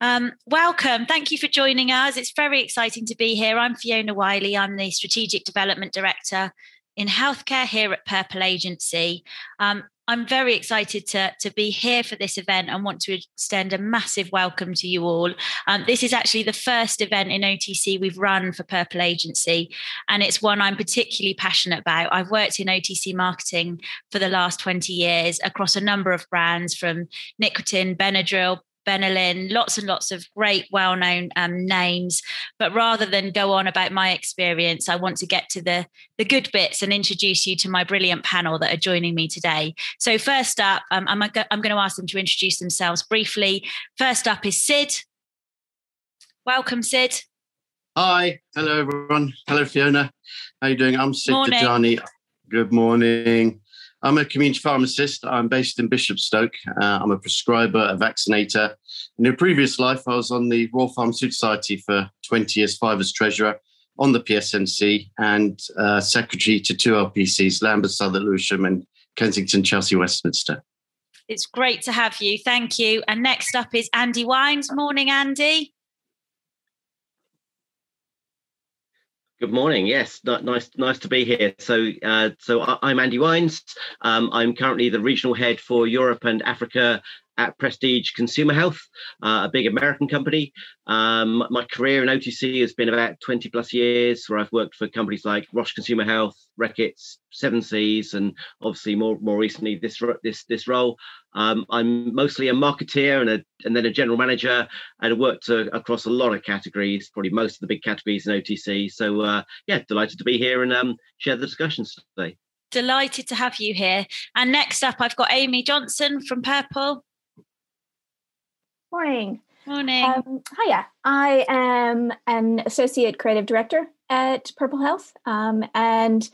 Um, welcome. Thank you for joining us. It's very exciting to be here. I'm Fiona Wiley. I'm the Strategic Development Director in Healthcare here at Purple Agency. Um, I'm very excited to, to be here for this event and want to extend a massive welcome to you all. Um, this is actually the first event in OTC we've run for Purple Agency, and it's one I'm particularly passionate about. I've worked in OTC marketing for the last 20 years across a number of brands from Nicotin, Benadryl, Benylin, lots and lots of great, well known um, names. But rather than go on about my experience, I want to get to the, the good bits and introduce you to my brilliant panel that are joining me today. So, first up, um, I'm, I'm going to ask them to introduce themselves briefly. First up is Sid. Welcome, Sid. Hi, hello everyone. Hello Fiona. How are you doing? I'm Sid Morning. Dajani. Good morning. I'm a community pharmacist. I'm based in Bishopstoke. Uh, I'm a prescriber, a vaccinator. In a previous life, I was on the Royal Pharmaceutical Society for 20 years, five as treasurer on the PSNC and uh, secretary to two LPCs, Lambeth, Southwark, Lewisham, and Kensington, Chelsea, Westminster. It's great to have you. Thank you. And next up is Andy Wines. Morning, Andy. Good morning. Yes, nice, nice to be here. So, uh, so I'm Andy Wines. Um, I'm currently the regional head for Europe and Africa at Prestige Consumer Health, uh, a big American company. Um, my career in OTC has been about 20 plus years, where I've worked for companies like Roche Consumer Health, Reckitt's, Seven Seas, and obviously more more recently this this this role. Um, I'm mostly a marketeer and a and then a general manager, and worked uh, across a lot of categories, probably most of the big categories in OTC. So uh, yeah, delighted to be here and um, share the discussions today. Delighted to have you here. And next up, I've got Amy Johnson from Purple. Morning. Morning. Um, hiya. I am an associate creative director at Purple Health, um, and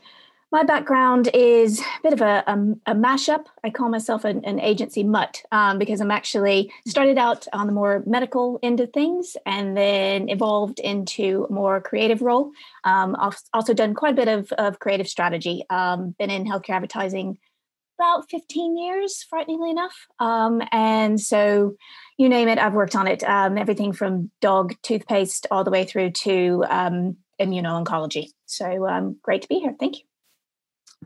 my background is a bit of a, a, a mashup. I call myself an, an agency mutt um, because I'm actually started out on the more medical end of things and then evolved into a more creative role. Um, I've also done quite a bit of, of creative strategy. Um, been in healthcare advertising about 15 years, frighteningly enough. Um, and so, you name it, I've worked on it. Um, everything from dog toothpaste all the way through to um, immuno-oncology. So um, great to be here. Thank you.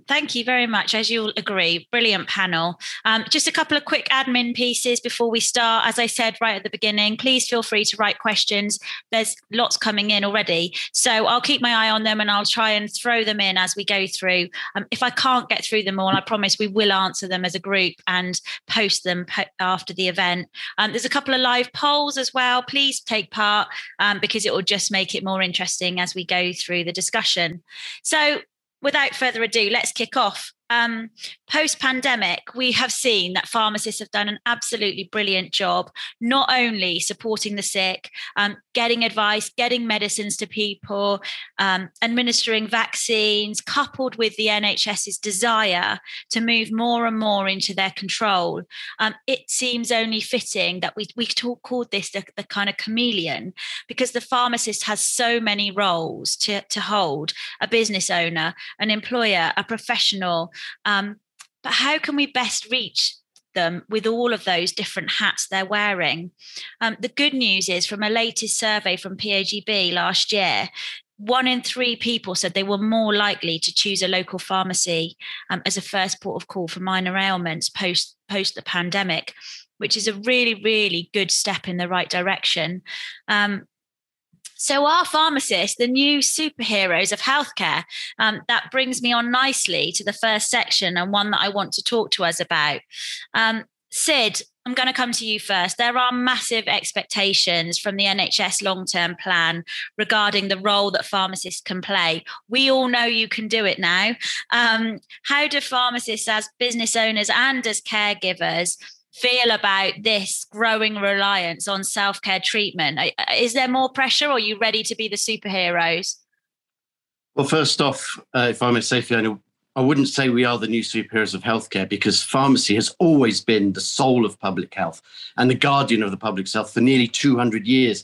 Thank you very much. As you'll agree, brilliant panel. Um, just a couple of quick admin pieces before we start. As I said right at the beginning, please feel free to write questions. There's lots coming in already. So I'll keep my eye on them and I'll try and throw them in as we go through. Um, if I can't get through them all, I promise we will answer them as a group and post them po- after the event. Um, there's a couple of live polls as well. Please take part um, because it will just make it more interesting as we go through the discussion. So without further ado, let's kick off um, post pandemic, we have seen that pharmacists have done an absolutely brilliant job, not only supporting the sick, um, getting advice, getting medicines to people, um, administering vaccines, coupled with the NHS's desire to move more and more into their control. Um, it seems only fitting that we, we talk, called this the, the kind of chameleon because the pharmacist has so many roles to, to hold a business owner, an employer, a professional um, but how can we best reach them with all of those different hats they're wearing? Um, the good news is from a latest survey from PAGB last year, one in three people said they were more likely to choose a local pharmacy um, as a first port of call for minor ailments post post the pandemic, which is a really really good step in the right direction. Um, so, our pharmacists, the new superheroes of healthcare, um, that brings me on nicely to the first section and one that I want to talk to us about. Um, Sid, I'm going to come to you first. There are massive expectations from the NHS long term plan regarding the role that pharmacists can play. We all know you can do it now. Um, how do pharmacists, as business owners and as caregivers, feel about this growing reliance on self care treatment? Is there more pressure, or are you ready to be the superheroes? Well, first off, uh, if I may say, Fiona, I wouldn't say we are the new superheroes of healthcare because pharmacy has always been the soul of public health and the guardian of the public health for nearly 200 years.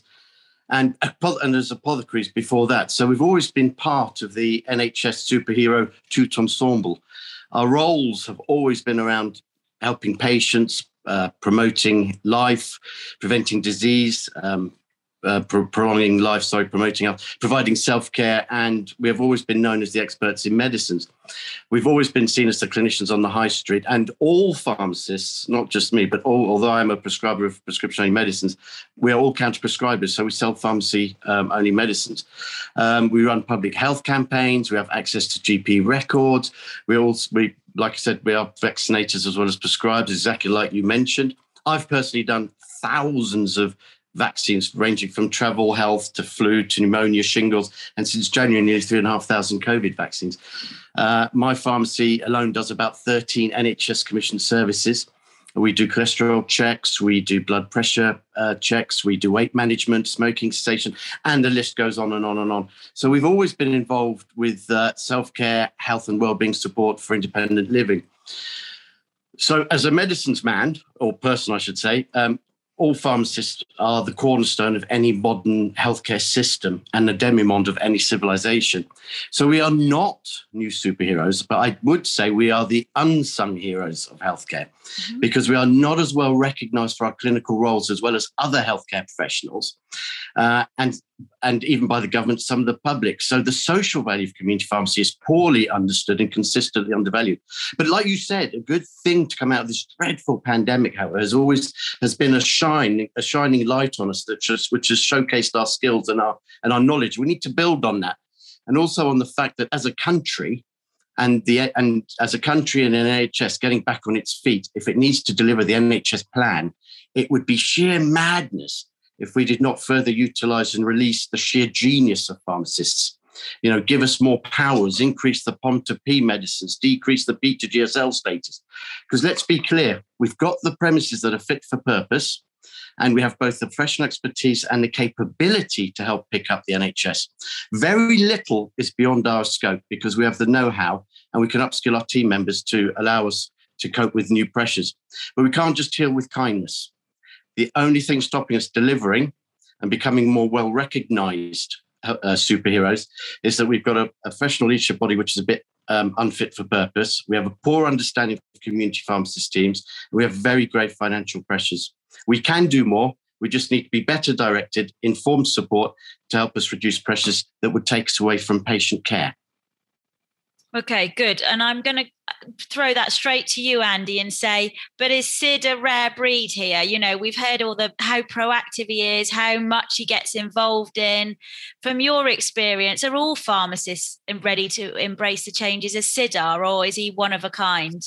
And, and there's apothecaries before that. So we've always been part of the NHS superhero tout ensemble. Our roles have always been around helping patients, uh, promoting life, preventing disease, um, uh, prolonging life, sorry, promoting health, providing self care, and we have always been known as the experts in medicines. We've always been seen as the clinicians on the high street, and all pharmacists, not just me, but all, although I'm a prescriber of prescription only medicines, we are all counter prescribers, so we sell pharmacy um, only medicines. Um, we run public health campaigns, we have access to GP records, we also, we, like I said, we are vaccinators as well as prescribers, exactly like you mentioned. I've personally done thousands of vaccines ranging from travel health to flu to pneumonia, shingles, and since January, nearly 3,500 COVID vaccines. Uh, my pharmacy alone does about 13 NHS commissioned services. We do cholesterol checks, we do blood pressure uh, checks, we do weight management, smoking cessation, and the list goes on and on and on. So we've always been involved with uh, self care, health, and well-being support for independent living. So, as a medicines man or person, I should say, um, all pharmacists are the cornerstone of any modern healthcare system and the demimonde of any civilization. So we are not new superheroes, but I would say we are the unsung heroes of healthcare mm-hmm. because we are not as well recognized for our clinical roles as well as other healthcare professionals. Uh, and and even by the government, some of the public. So the social value of community pharmacy is poorly understood and consistently undervalued. But like you said, a good thing to come out of this dreadful pandemic, however, has always has been a shine, a shining light on us that just which has showcased our skills and our and our knowledge. We need to build on that, and also on the fact that as a country. And the and as a country and an NHS getting back on its feet, if it needs to deliver the NHS plan, it would be sheer madness if we did not further utilize and release the sheer genius of pharmacists. You know, give us more powers, increase the POM P medicines, decrease the B to GSL status. Because let's be clear, we've got the premises that are fit for purpose, and we have both the professional expertise and the capability to help pick up the NHS. Very little is beyond our scope because we have the know how and we can upskill our team members to allow us to cope with new pressures. But we can't just heal with kindness. The only thing stopping us delivering and becoming more well recognized uh, uh, superheroes is that we've got a, professional leadership body which is a bit um, unfit for purpose. We have a poor understanding of community pharmacist teams. We have very great financial pressures. We can do more. We just need to be better directed, informed support to help us reduce pressures that would take us away from patient care. Okay, good. And I'm going to throw that straight to you, Andy, and say, but is Sid a rare breed here? You know, we've heard all the how proactive he is, how much he gets involved in. From your experience, are all pharmacists ready to embrace the changes as Sid are, or is he one of a kind?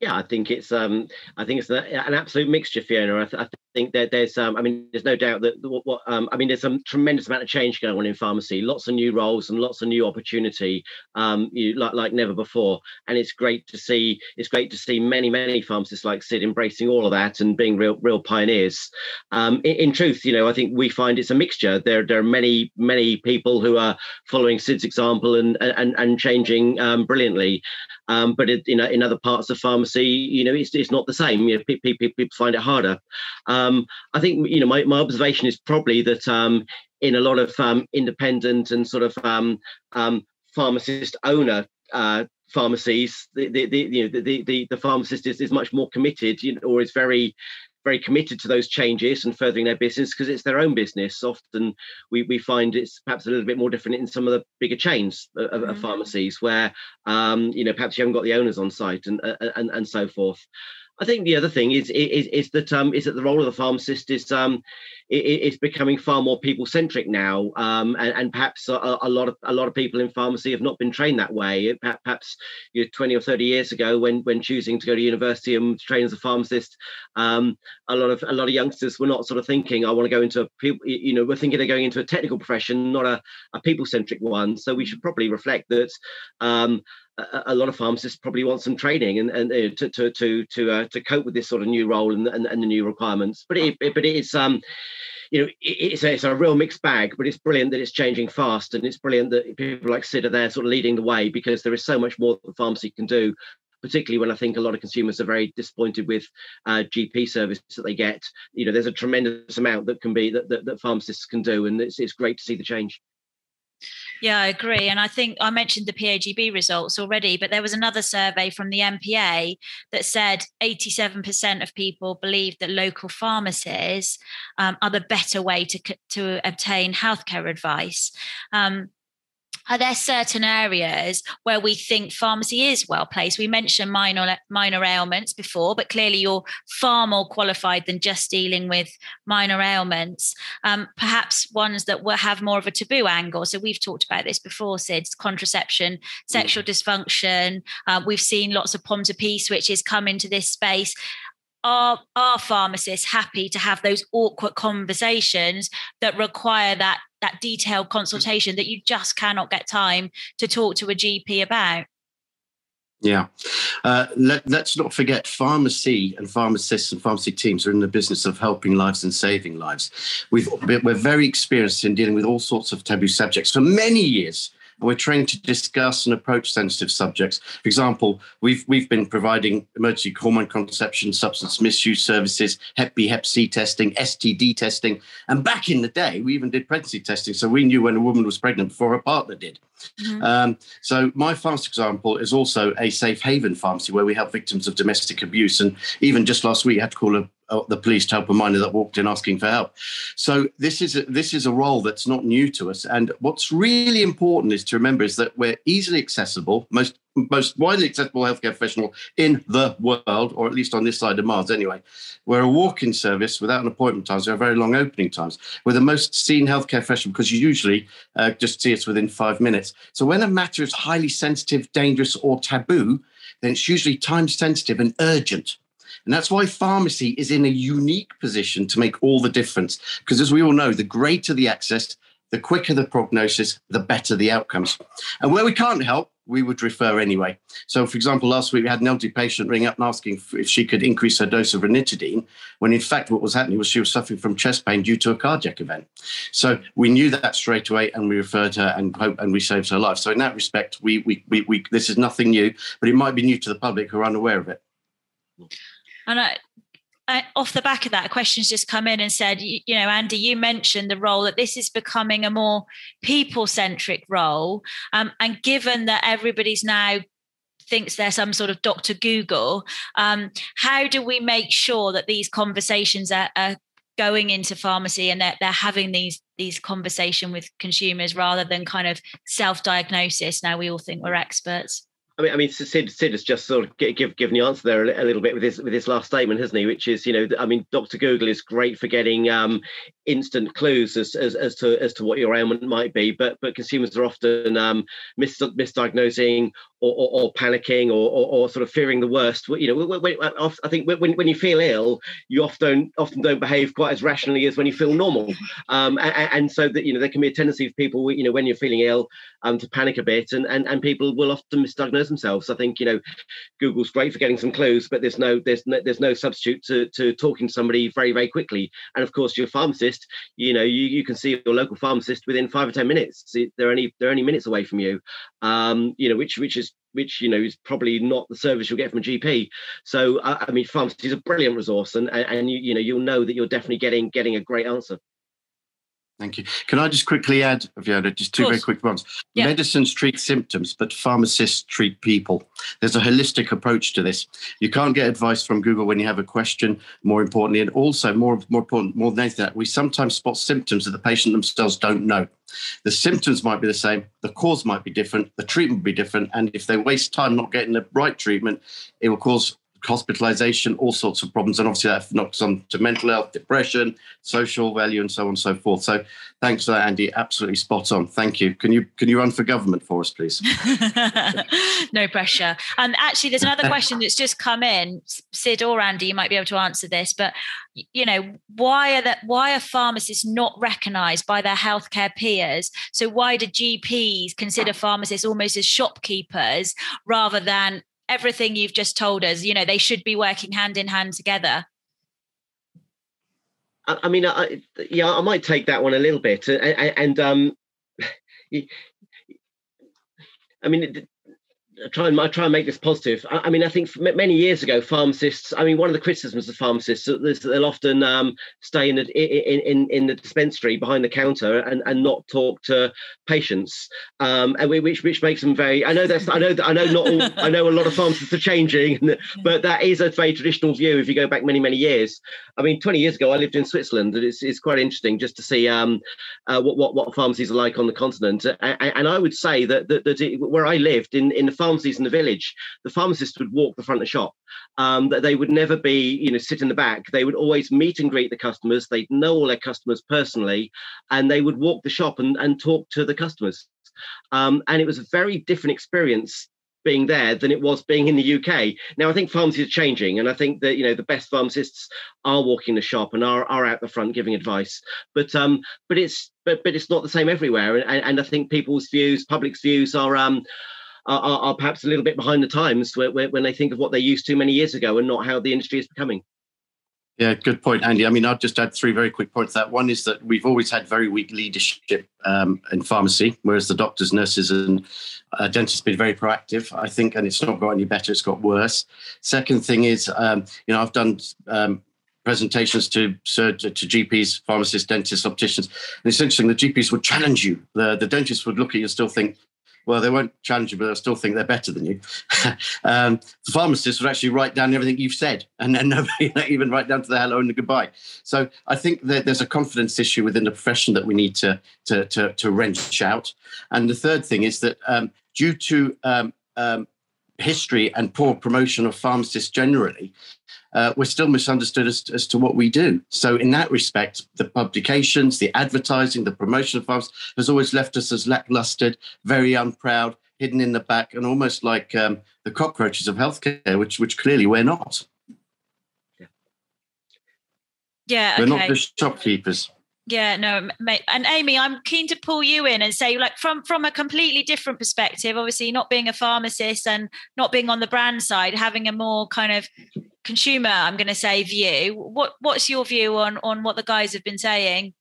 Yeah, I think it's um, I think it's an, absolute mixture, Fiona. I, th- I think that there's um, I mean, there's no doubt that what, what um, I mean, there's some tremendous amount of change going on in pharmacy. Lots of new roles and lots of new opportunity, um, you, like like never before. And it's great to see. It's great to see many many pharmacists like Sid embracing all of that and being real real pioneers. Um, in, in truth, you know, I think we find it's a mixture. There there are many many people who are following Sid's example and and and changing um, brilliantly. Um, but it, you know, in other parts of pharmacy, you know, it's, it's not the same. You know, people, people find it harder. Um, I think you know my, my observation is probably that um, in a lot of um, independent and sort of um, um, pharmacist owner uh, pharmacies, the the, the you know the the, the pharmacist is, is much more committed, you know, or is very very committed to those changes and furthering their business because it's their own business. Often we, we find it's perhaps a little bit more different in some of the bigger chains of, mm-hmm. of pharmacies where um, you know perhaps you haven't got the owners on site and and, and so forth. I think the other thing is is, is that um, is that the role of the pharmacist is um, it's becoming far more people centric now, um, and, and, perhaps a, a, lot of a lot of people in pharmacy have not been trained that way. Perhaps you know, 20 or 30 years ago, when when choosing to go to university and train as a pharmacist, um, a lot of a lot of youngsters were not sort of thinking, I want to go into a people, you know, we're thinking they're going into a technical profession, not a, a people centric one. So we should probably reflect that um, a, lot of pharmacists probably want some training and, and uh, to to to to, uh, to cope with this sort of new role and, and, and the new requirements. But it, but it is um you know, it's a, it's a real mixed bag, but it's brilliant that it's changing fast, and it's brilliant that people like Sid are there, sort of leading the way, because there is so much more that pharmacy can do. Particularly when I think a lot of consumers are very disappointed with uh, GP service that they get. You know, there's a tremendous amount that can be that, that, that pharmacists can do, and it's, it's great to see the change. Yeah, I agree. And I think I mentioned the PAGB results already, but there was another survey from the MPA that said 87% of people believe that local pharmacies um, are the better way to, to obtain healthcare advice. Um, are there certain areas where we think pharmacy is well placed? We mentioned minor minor ailments before, but clearly you're far more qualified than just dealing with minor ailments. Um, perhaps ones that will have more of a taboo angle. So we've talked about this before, Sid, contraception, sexual mm. dysfunction. Uh, we've seen lots of POMS P switches come into this space are are pharmacists happy to have those awkward conversations that require that that detailed consultation that you just cannot get time to talk to a GP about? Yeah. Uh, let, us not forget pharmacy and pharmacists and pharmacy teams are in the business of helping lives and saving lives. We've, we're very experienced in dealing with all sorts of taboo subjects for many years we're trained to discuss and approach sensitive subjects. For example, we've we've been providing emergency hormone contraception, substance misuse services, Hep B, Hep C testing, STD testing, and back in the day, we even did pregnancy testing, so we knew when a woman was pregnant before her partner did. Mm-hmm. Um, so my pharmacy example is also a safe haven pharmacy where we help victims of domestic abuse, and even just last week, I had to call a uh, the police to help a minor that walked in asking for help. So this is a, this is a role that's not new to us. And what's really important is to remember is that we're easily accessible, most most widely accessible healthcare professional in the world, or at least on this side of Mars anyway. We're a walk-in service without an appointment times. We have very long opening times. We're the most seen healthcare professional because you usually uh, just see us within five minutes. So when a matter is highly sensitive, dangerous, or taboo, then it's usually time sensitive and urgent. And that's why pharmacy is in a unique position to make all the difference. Because as we all know, the greater the access, the quicker the prognosis, the better the outcomes. And where we can't help, we would refer anyway. So, for example, last week we had an elderly patient ring up and asking if she could increase her dose of ranitidine, when in fact what was happening was she was suffering from chest pain due to a cardiac event. So we knew that straight away and we referred her and hope and we saved her life. So in that respect, we, we, we, we this is nothing new, but it might be new to the public who are unaware of it. And I, Off the back of that, a questions just come in and said, you, you know, Andy, you mentioned the role that this is becoming a more people centric role. Um, and given that everybody's now thinks they're some sort of Dr. Google, um, how do we make sure that these conversations are, are going into pharmacy and they're, they're having these these conversation with consumers rather than kind of self-diagnosis now we all think we're experts I mean, I mean, Sid, Sid has just sort of give, given the answer there a, little bit with his with his last statement, hasn't he? Which is, you know, I mean, Dr. Google is great for getting um, instant clues as, as, as to as to what your ailment might be, but but consumers are often um, mis- misdiagnosing or, or, or panicking or, or, or, sort of fearing the worst. You know, when, I think when, when you feel ill, you often often don't behave quite as rationally as when you feel normal. Um, and, and, so that you know there can be a tendency of people, you know, when you're feeling ill, um, to panic a bit, and, and and people will often misdiagnose themselves. I think you know, Google's great for getting some clues, but there's no there's no, there's no substitute to to talking to somebody very very quickly. And of course, your pharmacist, you know, you, you can see your local pharmacist within five or ten minutes. They're only they're only minutes away from you. Um, you know, which which is which you know is probably not the service you'll get from a GP. So uh, I mean, pharmacy is a brilliant resource, and and you you know you'll know that you're definitely getting getting a great answer. Thank you. Can I just quickly add, Fiona, just two very quick ones? Yeah. Medicines treat symptoms, but pharmacists treat people. There's a holistic approach to this. You can't get advice from Google when you have a question, more importantly. And also, more, more important, more than anything, that we sometimes spot symptoms that the patient themselves don't know. The symptoms might be the same, the cause might be different, the treatment will be different. And if they waste time not getting the right treatment, it will cause hospitalization, all sorts of problems. And obviously that knocks on to mental health, depression, social value, and so on and so forth. So thanks for that, Andy. Absolutely spot on. Thank you. Can you can you run for government for us, please? no pressure. And um, actually, there's another question that's just come in. Sid or Andy, you might be able to answer this, but you know, why are that why are pharmacists not recognized by their healthcare peers? So why do GPs consider pharmacists almost as shopkeepers rather than everything you've just told us you know they should be working hand in hand together. I, mean I, yeah i might take that one a little bit and, and um i mean try and I try and make this positive. I, I, mean, I think many years ago, pharmacists. I mean, one of the criticisms of pharmacists is that they'll often um, stay in the in, in in the dispensary behind the counter and, and not talk to patients, um, and we, which which makes them very. I know that's I know I know not all, I know a lot of pharmacists are changing, but that is a very traditional view. If you go back many many years, I mean, 20 years ago, I lived in Switzerland, and it's, it's quite interesting just to see um, uh, what, what what pharmacies are like on the continent. And, and I would say that that, that it, where I lived in in the pharmacies in the village, the pharmacist would walk the front of the shop. Um, that they would never be, you know, sit in the back. They would always meet and greet the customers. They'd know all their customers personally, and they would walk the shop and, and talk to the customers. Um, and it was a very different experience being there than it was being in the UK. Now I think pharmacies are changing, and I think that you know the best pharmacists are walking the shop and are, are out the front giving advice. But um, but it's but but it's not the same everywhere, and, and I think people's views, public's views, are um are, are, perhaps a little bit behind the times when they think of what they used to many years ago and not how the industry is becoming. Yeah, good point, Andy. I mean, I'll just add three very quick points. That one is that we've always had very weak leadership um, in pharmacy, whereas the doctors, nurses, and uh, dentists have been very proactive. I think, and it's not got any better; it's got worse. Second thing is, um, you know, I've done um, presentations to, to GPs, pharmacists, dentists, opticians. And it's interesting, the GPs would challenge you. The, the dentists would look at you and still think, well, they won't challenge you, but they'll still think they're better than you. um, the pharmacist would actually write down everything you've said, and then nobody even write down to the hello and the goodbye. So I think that there's a confidence issue within the profession that we need to to to, to wrench out. And the third thing is that um, due to um, um history and poor promotion of pharmacists generally, uh, we're still misunderstood as, as to what we do. So, in that respect, the publications, the advertising, the promotion of pharmacists has always left us as lackluster, very unproud, hidden in the back, and almost like um, the cockroaches of healthcare, which which clearly we're not. Yeah, yeah we're not just shopkeepers. Yeah, no. And Amy, I'm keen to pull you in and say, like, from from a completely different perspective. Obviously, not being a pharmacist and not being on the brand side, having a more kind of consumer, I'm going to say, view. What what's your view on on what the guys have been saying?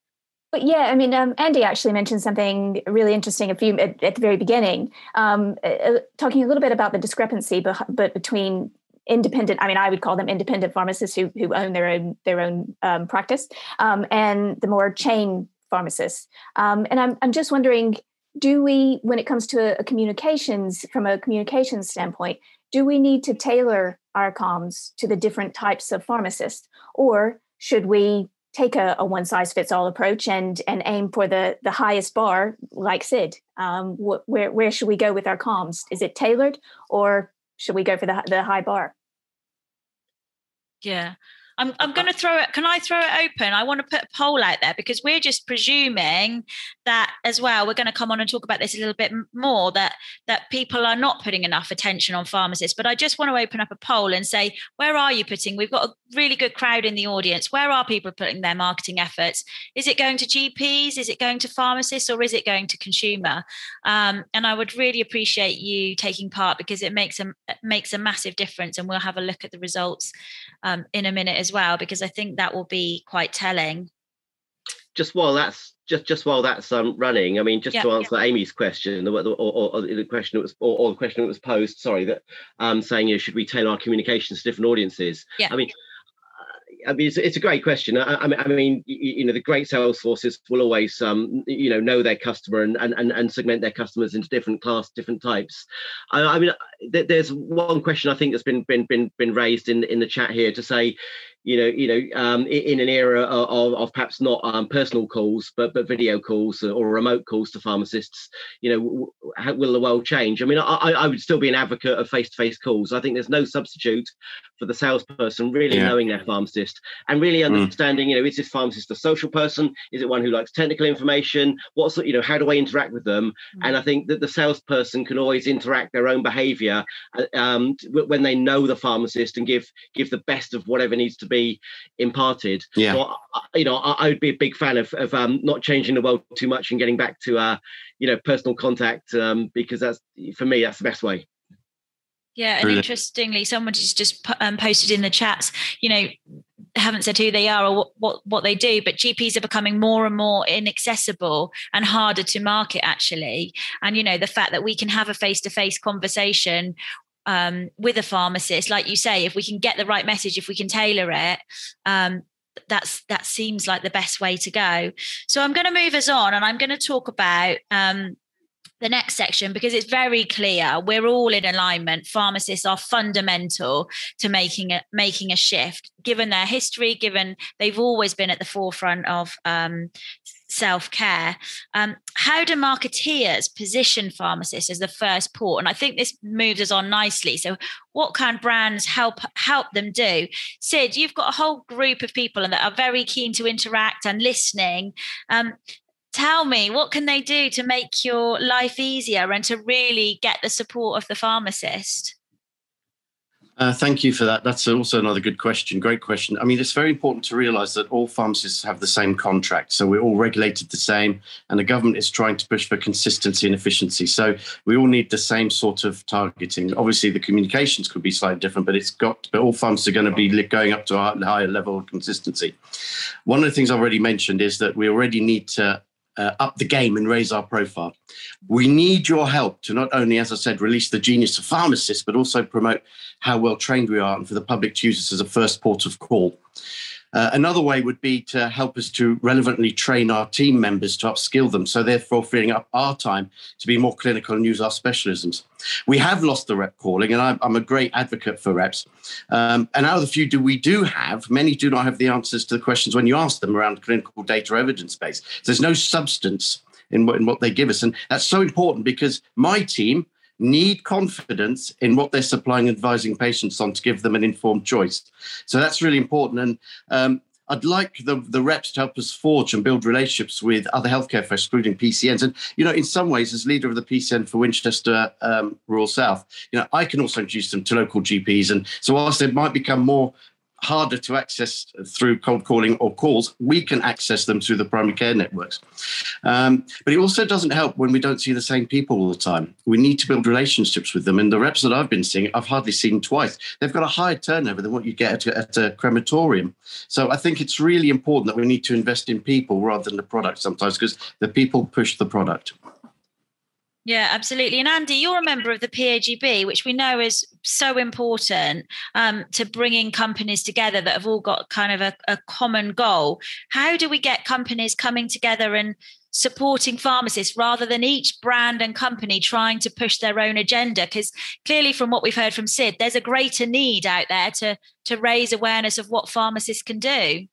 But yeah, I mean, um, Andy actually mentioned something really interesting a few at, at the very beginning, um, uh, talking a little bit about the discrepancy, but, but between independent i mean i would call them independent pharmacists who, who own their own their own um, practice um, and the more chain pharmacists. Um, and I'm, I'm just wondering do we when it comes to a communications from a communications standpoint do we need to tailor our comms to the different types of pharmacists? Or should we take a, a one size fits all approach and and aim for the the highest bar like sid? Um, wh- where where should we go with our comms? Is it tailored or should we go for the, the high bar yeah I'm, I'm going to throw it. Can I throw it open? I want to put a poll out there because we're just presuming that as well. We're going to come on and talk about this a little bit more. That that people are not putting enough attention on pharmacists. But I just want to open up a poll and say, where are you putting? We've got a really good crowd in the audience. Where are people putting their marketing efforts? Is it going to GPs? Is it going to pharmacists? Or is it going to consumer? Um, and I would really appreciate you taking part because it makes a makes a massive difference. And we'll have a look at the results um, in a minute as well, because I think that will be quite telling. Just while that's just just while that's um, running, I mean, just yeah, to answer yeah. Amy's question, or, or, or, the question that was, or, or, the question that was posed, sorry, that um, saying, you know, should we tailor our communications to different audiences? Yeah. I mean, I mean, it's, it's a great question. I, I, mean, I mean, you know, the great sales forces will always, um, you know, know their customer and, and, and segment their customers into different class, different types. I, I mean, there's one question I think that's been been been been raised in in the chat here to say, you know, you know, um, in an era of, of perhaps not um, personal calls, but but video calls or remote calls to pharmacists, you know, how will the world change? I mean, I, I would still be an advocate of face-to-face calls. I think there's no substitute for the salesperson really yeah. knowing their pharmacist and really mm. understanding, mm. you know, is this pharmacist a social person? Is it one who likes technical information? What's you know, how do I interact with them? Mm. And I think that the salesperson can always interact their own behaviour uh, um, when they know the pharmacist and give give the best of whatever needs to be imparted. Yeah. So, you know, I, I, would be a big fan of, of um, not changing the world too much and getting back to, uh, you know, personal contact um, because that's, for me, that's the best way. Yeah, and interestingly, someone just just um, posted in the chats. You know, haven't said who they are or what, what, what they do, but GPs are becoming more and more inaccessible and harder to market actually. And you know, the fact that we can have a face-to-face conversation um, with a pharmacist, like you say, if we can get the right message, if we can tailor it, um, that's that seems like the best way to go. So I'm going to move us on, and I'm going to talk about um, the next section because it's very clear. We're all in alignment. Pharmacists are fundamental to making a making a shift. Given their history given they've always been at the forefront of um, self-care. Um, how do marketeers position pharmacists as the first port? And i think this moves us on nicely. So what can brands help help them do? Sid you've got a whole group of people and that are very keen to interact and listening. Um, tell me what can they do to make your life easier and to really get the support of the pharmacist uh, thank you for that. That's also another good question. Great question. I mean, it's very important to realize that all pharmacists have the same contract. So we're all regulated the same, and the government is trying to push for consistency and efficiency. So we all need the same sort of targeting. Obviously, the communications could be slightly different, but it's got, but all pharmacists are going to be going up to a higher level of consistency. One of the things I've already mentioned is that we already need to uh, up the game and raise our profile. We need your help to not only, as I said, release the genius of pharmacists, but also promote how well trained we are and for the public to use us as a first port of call. Uh, another way would be to help us to relevantly train our team members to upskill them, so therefore freeing up our time to be more clinical and use our specialisms. We have lost the rep calling, and I'm, I'm a great advocate for reps. Um, and out of the few do we do have, many do not have the answers to the questions when you ask them around clinical data evidence base. There's no substance in what, in what they give us, and that's so important because my team need confidence in what they're supplying and advising patients on to give them an informed choice. So that's really important. And um, I'd like the, the reps to help us forge and build relationships with other healthcare professionals, including PCNs. And, you know, in some ways, as leader of the PCN for Winchester um, Rural South, you know, I can also introduce them to local GPs. And so whilst they might become more harder to access through cold calling or calls, we can access them through the primary care networks. Um, but it also doesn't help when we don't see the same people all the time. We need to build relationships with them. And the reps that I've been seeing, I've hardly seen twice. They've got a higher turnover than what you get at at a crematorium. So I think it's really important that we need to invest in people rather than the product sometimes because the people push the product. Yeah, absolutely. And Andy, you're a member of the PAGB, which we know is so important um, to bringing companies together that have all got kind of a, a common goal. How do we get companies coming together and supporting pharmacists rather than each brand and company trying to push their own agenda because clearly from what we've heard from sid there's a greater need out there to to raise awareness of what pharmacists can do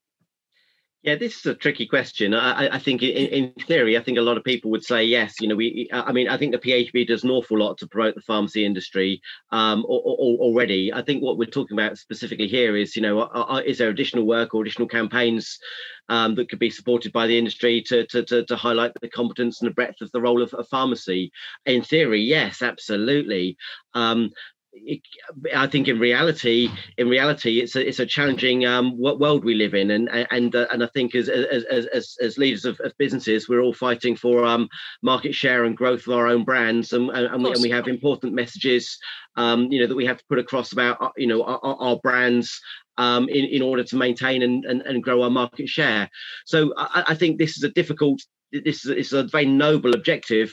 yeah, this is a tricky question. I, I think, in, in, theory, I think a lot of people would say yes. You know, we. I mean, I think the PHB does an awful lot to promote the pharmacy industry um, already. I think what we're talking about specifically here is, you know, is there additional work or additional campaigns um, that could be supported by the industry to, to, to, to, highlight the competence and the breadth of the role of, of pharmacy? In theory, yes, absolutely. Um, I think in reality, in reality, it's a it's a challenging um, world we live in, and and uh, and I think as as as, as leaders of, of, businesses, we're all fighting for um, market share and growth of our own brands, and and, we, and we have important messages, um, you know, that we have to put across about uh, you know our, our brands. Um, in, in order to maintain and, and, and grow our market share. So I, I think this is a difficult this is, this is a very noble objective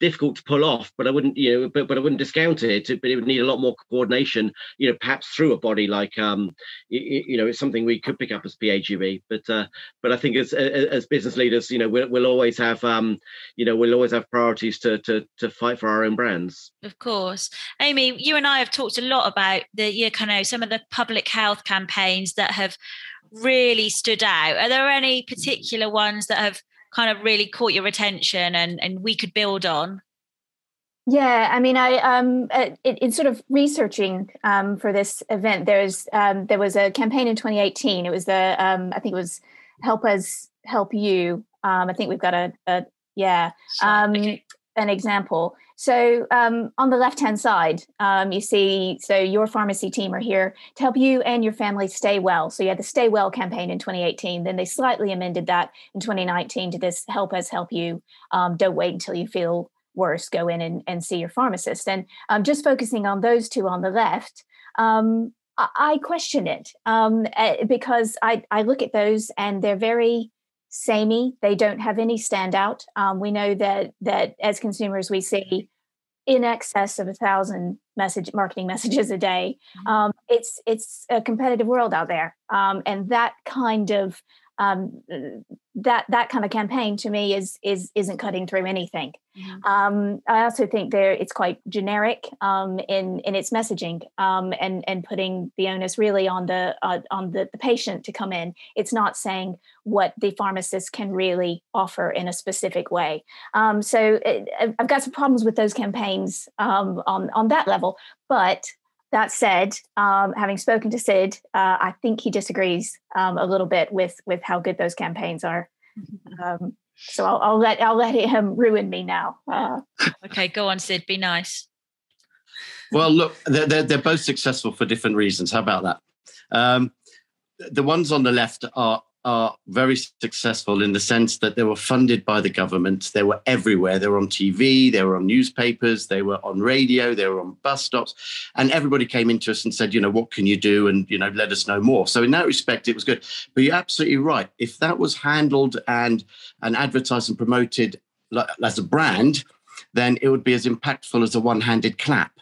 difficult to pull off, but I wouldn't, you know, but, but I wouldn't discount it. But it would need a lot more coordination, you know, perhaps through a body like, um, you, you know, it's something we could pick up as PAGB. But uh, but I think as as business leaders, you know, we'll, we'll always have, um, you know, we'll always have priorities to to to fight for our own brands. Of course, Amy, you and I have talked a lot about the, you know some of the public health campaigns that have really stood out. Are there any particular ones that have kind of really caught your attention and and we could build on? Yeah i mean i um uh, in sort of researching um for this event there's um there was a campaign in 2018 it was the um i think it was help us help you. Um i think we've got a, a yeah um okay. an example so um, on the left-hand side, um, you see, so your pharmacy team are here to help you and your family stay well. So you had the Stay Well campaign in 2018. Then they slightly amended that in 2019 to this Help Us Help You. Um, don't wait until you feel worse. Go in and, and see your pharmacist. And um, just focusing on those two on the left, um, I question it um, eh, because I, I look at those and they're very samey. They don't have any standout. Um, we know that that as consumers we see in excess of a thousand message marketing messages a day. Mm-hmm. Um, it's it's a competitive world out there, um, and that kind of um, that that kind of campaign to me is is isn't cutting through anything. Mm-hmm. Um, I also think there it's quite generic um, in in its messaging um, and and putting the onus really on the uh, on the, the patient to come in. It's not saying what the pharmacist can really offer in a specific way. Um, so it, I've got some problems with those campaigns um, on on that level, but that said, um, having spoken to Sid, uh, I think he disagrees um, a little bit with with how good those campaigns are. Um, so I'll, I'll, let I'll let him ruin me now. Uh, okay, go on, Sid. Be nice. Well, look, they're, they're, they're both successful for different reasons. How about that? Um, the ones on the left are are very successful in the sense that they were funded by the government. They were everywhere. They were on TV, they were on newspapers, they were on radio, they were on bus stops. And everybody came into us and said, you know, what can you do? And, you know, let us know more. So in that respect, it was good. But you're absolutely right. If that was handled and, and advertised and promoted as a brand, then it would be as impactful as a one handed clap.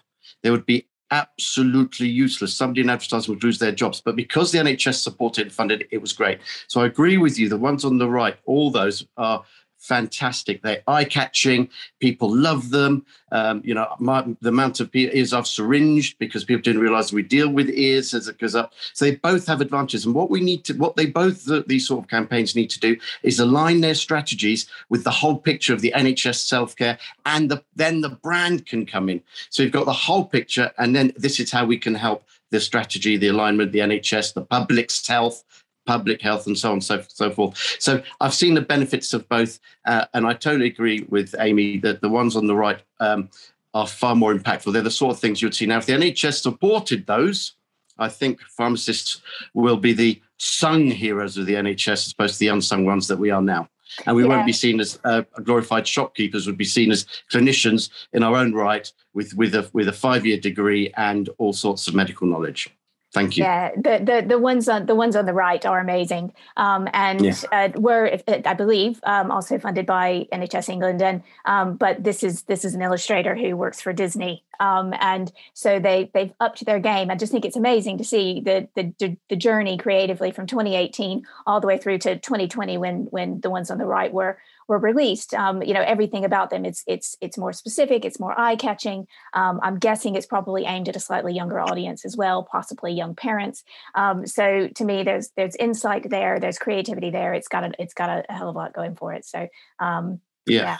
There would be absolutely useless. Somebody in advertising would lose their jobs. But because the NHS supported and funded it, it was great. So I agree with you. The ones on the right, all those are fantastic. They're eye catching. People love them. Um, you know, my, the amount of ears I've syringed because people didn't realize we deal with ears as it goes up. So they both have advantages. And what we need to, what they both, these sort of campaigns need to do is align their strategies with the whole picture of the NHS self care. And the, then the brand can come in. So you've got the whole picture. And then this is how we can help the strategy, the alignment, the NHS, the public's health, public health and so on and so, so forth. So I've seen the benefits of both, uh, and I totally agree with Amy that the ones on the right um, are far more impactful. They're the sort of things you'd see now. If the NHS supported those, I think pharmacists will be the sung heroes of the NHS as opposed to the unsung ones that we are now. And we yeah. won't be seen as uh, glorified shopkeepers. Would be seen as clinicians in our own right, with with a with a five year degree and all sorts of medical knowledge. Thank you. Yeah, the the, the ones on the ones on the right are amazing, um, and yeah. uh, were I believe um, also funded by NHS England, and um, but this is this is an illustrator who works for Disney, um, and so they they've upped their game. I just think it's amazing to see the the the journey creatively from 2018 all the way through to 2020 when when the ones on the right were were released, um, you know, everything about them it's it's it's more specific, it's more eye catching. Um, I'm guessing it's probably aimed at a slightly younger audience as well, possibly young parents. Um, so to me, there's there's insight there, there's creativity there. It's got a it's got a, hell of a lot going for it. So um, yeah.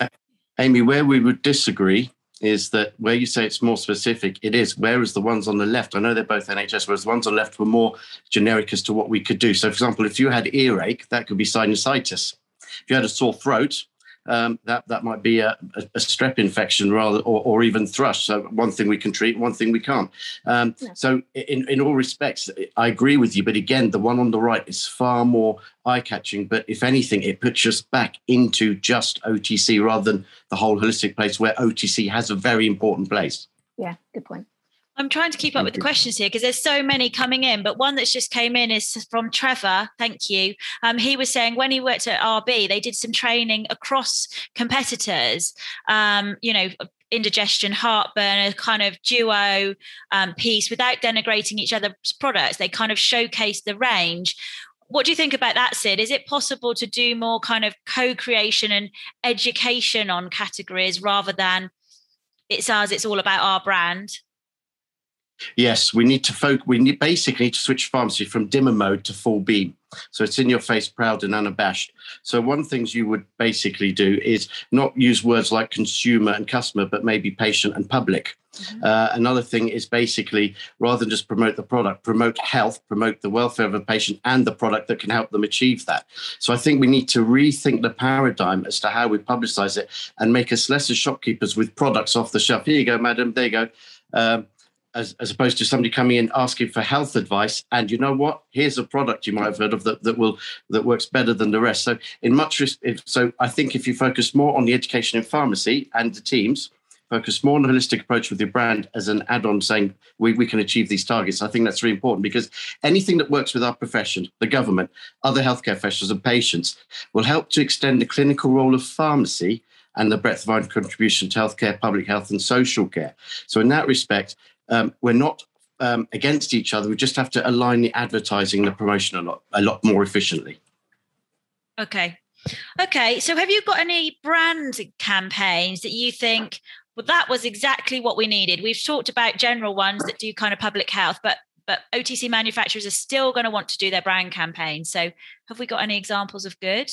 yeah. Amy, where we would disagree is that where you say it's more specific, it is. Whereas the ones on the left, I know they're both NHS, whereas the ones on the left were more generic as to what we could do. So, for example, if you had earache, that could be sinusitis. If you had a sore throat, um, that that might be a, a, a strep infection rather, or, or, even thrush. So one thing we can treat, one thing we can't. Um, yeah. So in in all respects, I agree with you. But again, the one on the right is far more eye catching. But if anything, it puts us back into just OTC rather than the whole holistic place where OTC has a very important place. Yeah, good point. I'm trying to keep up with the questions here because there's so many coming in, but one that's just came in is from Trevor. Thank you. Um, he was saying when he worked at RB, they did some training across competitors. Um, you know, indigestion, heartburn, a kind of duo um, piece without denigrating each other's products. They kind of showcase the range. What do you think about that, Sid? Is it possible to do more kind of co-creation and education on categories rather than it's ours, it's all about our brand? Yes, we need to focus. We need basically need to switch pharmacy from dimmer mode to full beam. So it's in your face, proud and unabashed. So one things you would basically do is not use words like consumer and customer, but maybe patient and public. Mm-hmm. Uh, another thing is basically rather than just promote the product, promote health, promote the welfare of a patient and the product that can help them achieve that. So I think we need to rethink the paradigm as to how we publicize it and make us less as shopkeepers with products off the shelf. Here you go, madam. There you go. Um, as, as opposed to somebody coming in asking for health advice and you know what here's a product you might have heard of that, that will that works better than the rest so in much if, so i think if you focus more on the education in pharmacy and the teams focus more on a holistic approach with your brand as an add-on saying we, we can achieve these targets. I think that's really important because anything that works with our profession, the government, other healthcare professionals and patients will help to extend the clinical role of pharmacy and the breadth of our contribution to healthcare, public health and social care. So in that respect, um, we're not um, against each other. We just have to align the advertising the promotion a lot, a lot more efficiently. Okay. Okay. So have you got any brand campaigns that you think, well, that was exactly what we needed? We've talked about general ones that do kind of public health, but but OTC manufacturers are still going to want to do their brand campaign. So have we got any examples of good?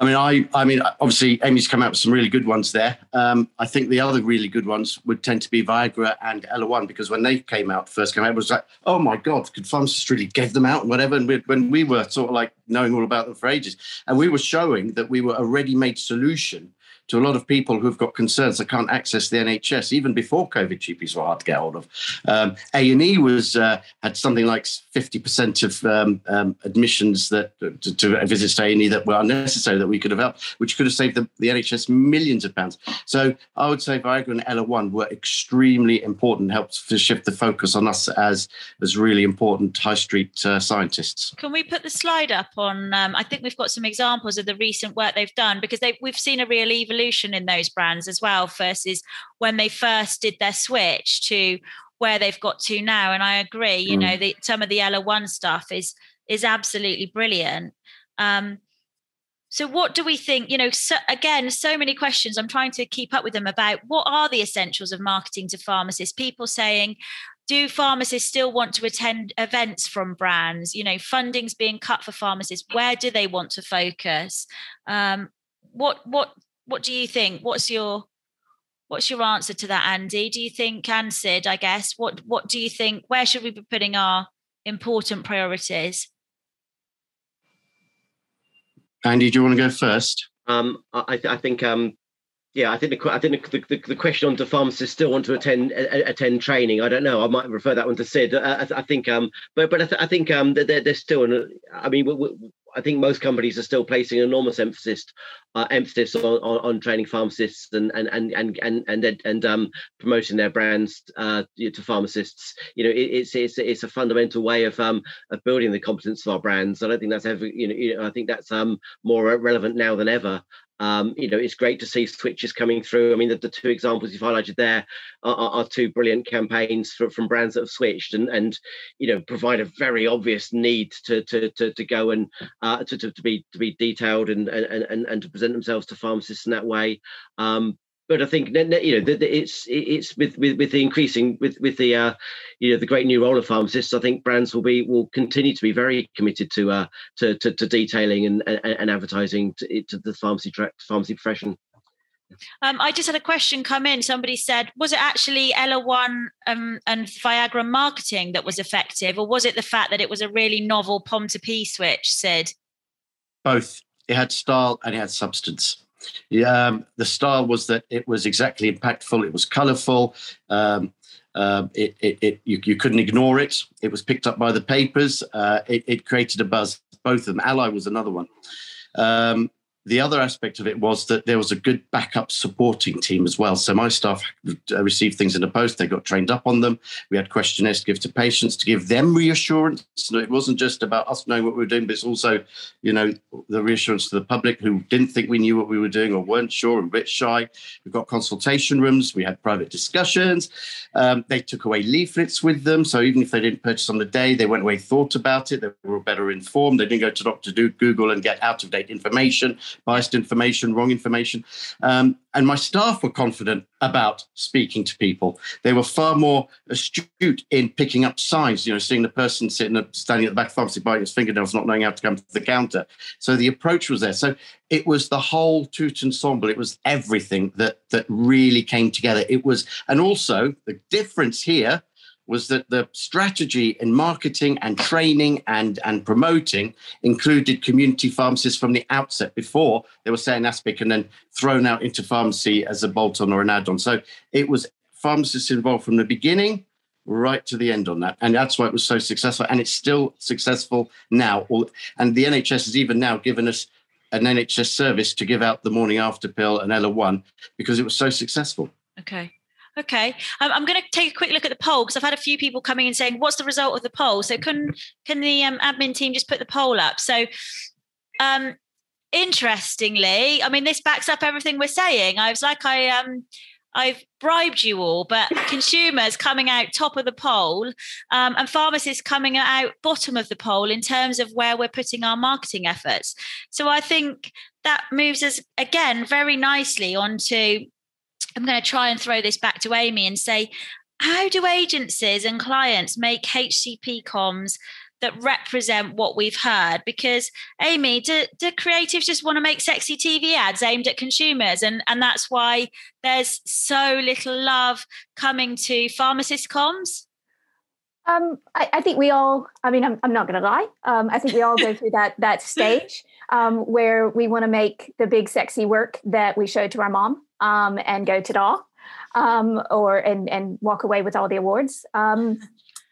I mean, I, I mean, obviously, Amy's come out with some really good ones there. Um, I think the other really good ones would tend to be Viagra and Ellaone because when they came out, first came out, it was like, oh my god, could pharmacists really give them out and whatever? And we, when we were sort of like knowing all about them for ages, and we were showing that we were a ready-made solution to a lot of people who've got concerns that can't access the NHS. Even before COVID, GPs were hard to get hold of. Um, A and E was uh, had something like fifty percent of um, um, admissions that to, to visits to A and E that were unnecessary that we could have helped, which could have saved the, the NHS millions of pounds. So I would say Viagra and Ellaone were extremely important, helped to shift the focus on us as as really important high street uh, scientists. Can we put the slide up on? Um, I think we've got some examples of the recent work they've done because they, we've seen a real evolution evolution in those brands as well versus when they first did their switch to where they've got to now. And i agree you mm. know the, some of the Ellaone stuff is is absolutely brilliant. Um, so what do we think you know so, again so many questions. I'm trying to keep up with them about what are the essentials of marketing to pharmacists? People saying do pharmacists still want to attend events from brands? You know funding's being cut for pharmacists. Where do they want to focus? Um, what what what do you think? What's your what's your answer to that, Andy? Do you think and Sid, I guess, what what do you think? Where should we be putting our important priorities? Andy, do you want to go first? Um, I, th- I think um, yeah, I think the I think the, the, the, question on do pharmacists still want to attend attend training? I don't know. I might refer that one to Sid. I, I think, um, but but I, th- I think um, they're, they're still. An, I mean, I think most companies are still placing enormous emphasis uh, emphasis on, on, on, training pharmacists and and and and and and, and um, promoting their brands uh, to pharmacists. You know, it, it's it's it's a fundamental way of um of building the competence of our brands. I don't think that's ever you know, you know I think that's um more relevant now than ever. Um, you know, it's great to see switches coming through. I mean, the, the two examples you've highlighted there are, are, two brilliant campaigns for, from brands that have switched and, and you know provide a very obvious need to to to, to go and uh, to, to, to be to be detailed and, and and and to present themselves to pharmacists in that way. Um, but I think you know it's it's with with, with the increasing with with the uh, you know the great new role of pharmacists. I think brands will be will continue to be very committed to uh, to, to, to detailing and, and, and advertising to, to, the pharmacy pharmacy profession. Um, I just had a question come in. Somebody said, was it actually Ellaone um, and Viagra marketing that was effective, or was it the fact that it was a really novel POM to P switch? Sid, both. It had style and it had substance. Yeah, um, the style was that it was exactly impactful. It was colourful. Um, uh, it, it, it you, you, couldn't ignore it. It was picked up by the papers. Uh, it, it, created a buzz. Both of them. Alli was another one. Um, the other aspect of it was that there was a good backup supporting team as well. So my staff received things in the post. They got trained up on them. We had questionnaires to give to patients to give them reassurance. It wasn't just about us knowing what we were doing, but it's also, you know, the reassurance to the public who didn't think we knew what we were doing or weren't sure and a bit shy. We've got consultation rooms. We had private discussions. Um, they took away leaflets with them. So even if they didn't purchase on the day, they went away, thought about it. They were better informed. They didn't go to Dr. Google and get out of date information biased information, wrong information. Um, and my staff were confident about speaking to people. They were far more astute in picking up signs, you know, seeing the person sitting standing at the back of the pharmacy biting his fingernails, not knowing how to come to the counter. So the approach was there. So it was the whole tout ensemble. It was everything that that really came together. It was, and also the difference here was that the strategy in marketing and training and, and promoting included community pharmacists from the outset before they were saying aspic and then thrown out into pharmacy as a bolt-on or an add-on. So it was pharmacists involved from the beginning right to the end on that. And that's why it was so successful. And it's still successful now. And the NHS has even now given us an NHS service to give out the morning after pill and Ella One because it was so successful. Okay. Okay, I'm going to take a quick look at the poll because I've had a few people coming and saying, "What's the result of the poll?" So can can the um, admin team just put the poll up? So, um, interestingly, I mean, this backs up everything we're saying. I was like, I um, I've bribed you all, but consumers coming out top of the poll um, and pharmacists coming out bottom of the poll in terms of where we're putting our marketing efforts. So I think that moves us again very nicely onto. I'm going to try and throw this back to Amy and say, how do agencies and clients make HCP comms that represent what we've heard because amy do, do creatives just want to make sexy tv ads aimed at consumers and and that's why there's so little love coming to pharmacist comms um, I, I, think we all. I mean, I'm, I'm not going to lie. Um, I think we all go through that that stage um, where we want to make the big sexy work that we showed to our mom um, and go to da, um, or and and walk away with all the awards. Um,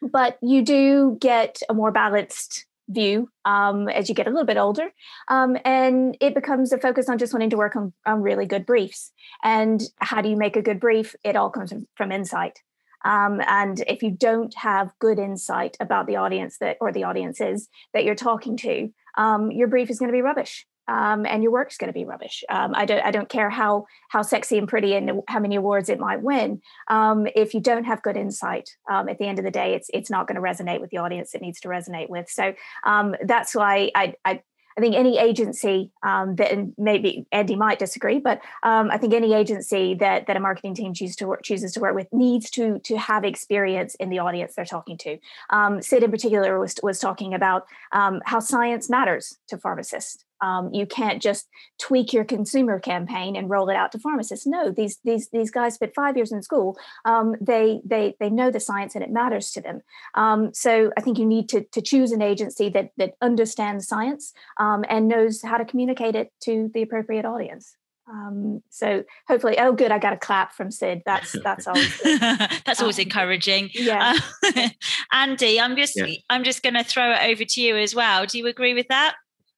but you do get a more balanced view um, as you get a little bit older. Um, and it becomes a focus on just wanting to work on, on, really good briefs. And how do you make a good brief? It all comes from, from insight. Um, and if you don't have good insight about the audience that or the audiences that you're talking to, um, your brief is going to be rubbish um, and your work's going to be rubbish. Um, I don't I don't care how how sexy and pretty and how many awards it might win. Um, if you don't have good insight, um, at the end of the day, it's it's not going to resonate with the audience it needs to resonate with. So um, that's why I, I I think any agency um, that, and maybe Andy might disagree, but I think any agency that that a marketing team chooses to work chooses to work with needs to to have experience in the audience they're talking to. Sid in particular was was talking about how science matters to pharmacists. Um, you can't just tweak your consumer campaign and roll it out to pharmacists. No, these these these guys spent five years in school. Um, they they they know the science and it matters to them. Um, so I think you need to to choose an agency that that understands science um, and knows how to communicate it to the appropriate audience. Um, so hopefully, oh, good, I got a clap from Sid. That's that's always that's always um, encouraging. Yeah, uh, Andy, I'm just yeah. I'm just going to throw it over to you as well. Do you agree with that?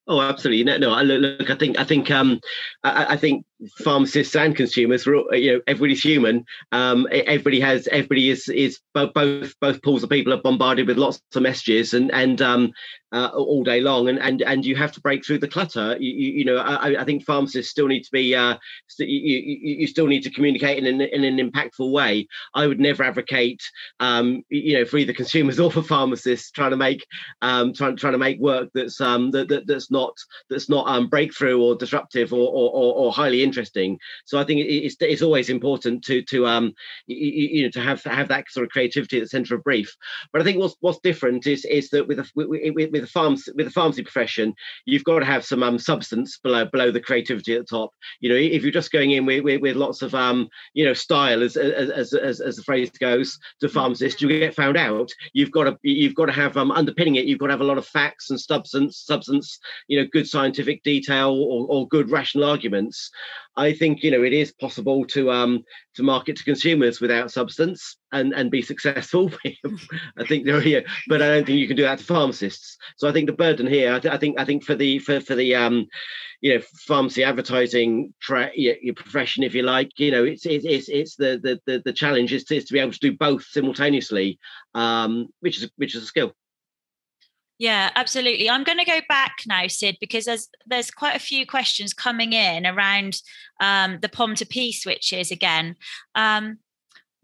Oh, absolutely. No, no. Look, look I think I think um, I, I think pharmacists and consumers you know everybody's human. Um, everybody has everybody is is both both both pools of people are bombarded with lots of messages and and um, uh, all day long. And and and you have to break through the clutter. You, you, you know I, I, think pharmacists still need to be uh, you, you still need to communicate in an, in an impactful way. I would never advocate um, you know for either consumers or for pharmacists trying to make um, trying, trying to make work that's um that, that that's not that's not um breakthrough or disruptive or or, or, or highly interesting. So I think it's it's always important to to um you, you know to have have that sort of creativity at the centre of brief. But I think what's what's different is is that with a with, with, the farms with the pharmacy profession, you've got to have some um substance below below the creativity at the top. You know, if you're just going in with with, with lots of um you know style as as, as as the phrase goes to pharmacists, you get found out. You've got to you've got to have um underpinning it. You've got to have a lot of facts and substance substance. You know, good scientific detail or, or good rational arguments. I think you know it is possible to um to market to consumers without substance and and be successful. I think there are, but I don't think you can do that to pharmacists. So I think the burden here, I, th- I think I think for the for for the um you know pharmacy advertising tra- your profession if you like you know it's it's it's the the the, the challenge is to, is to be able to do both simultaneously um which is which is a skill yeah, absolutely. I'm going to go back now, Sid, because there's there's quite a few questions coming in around um, the POM to P switches again. Um,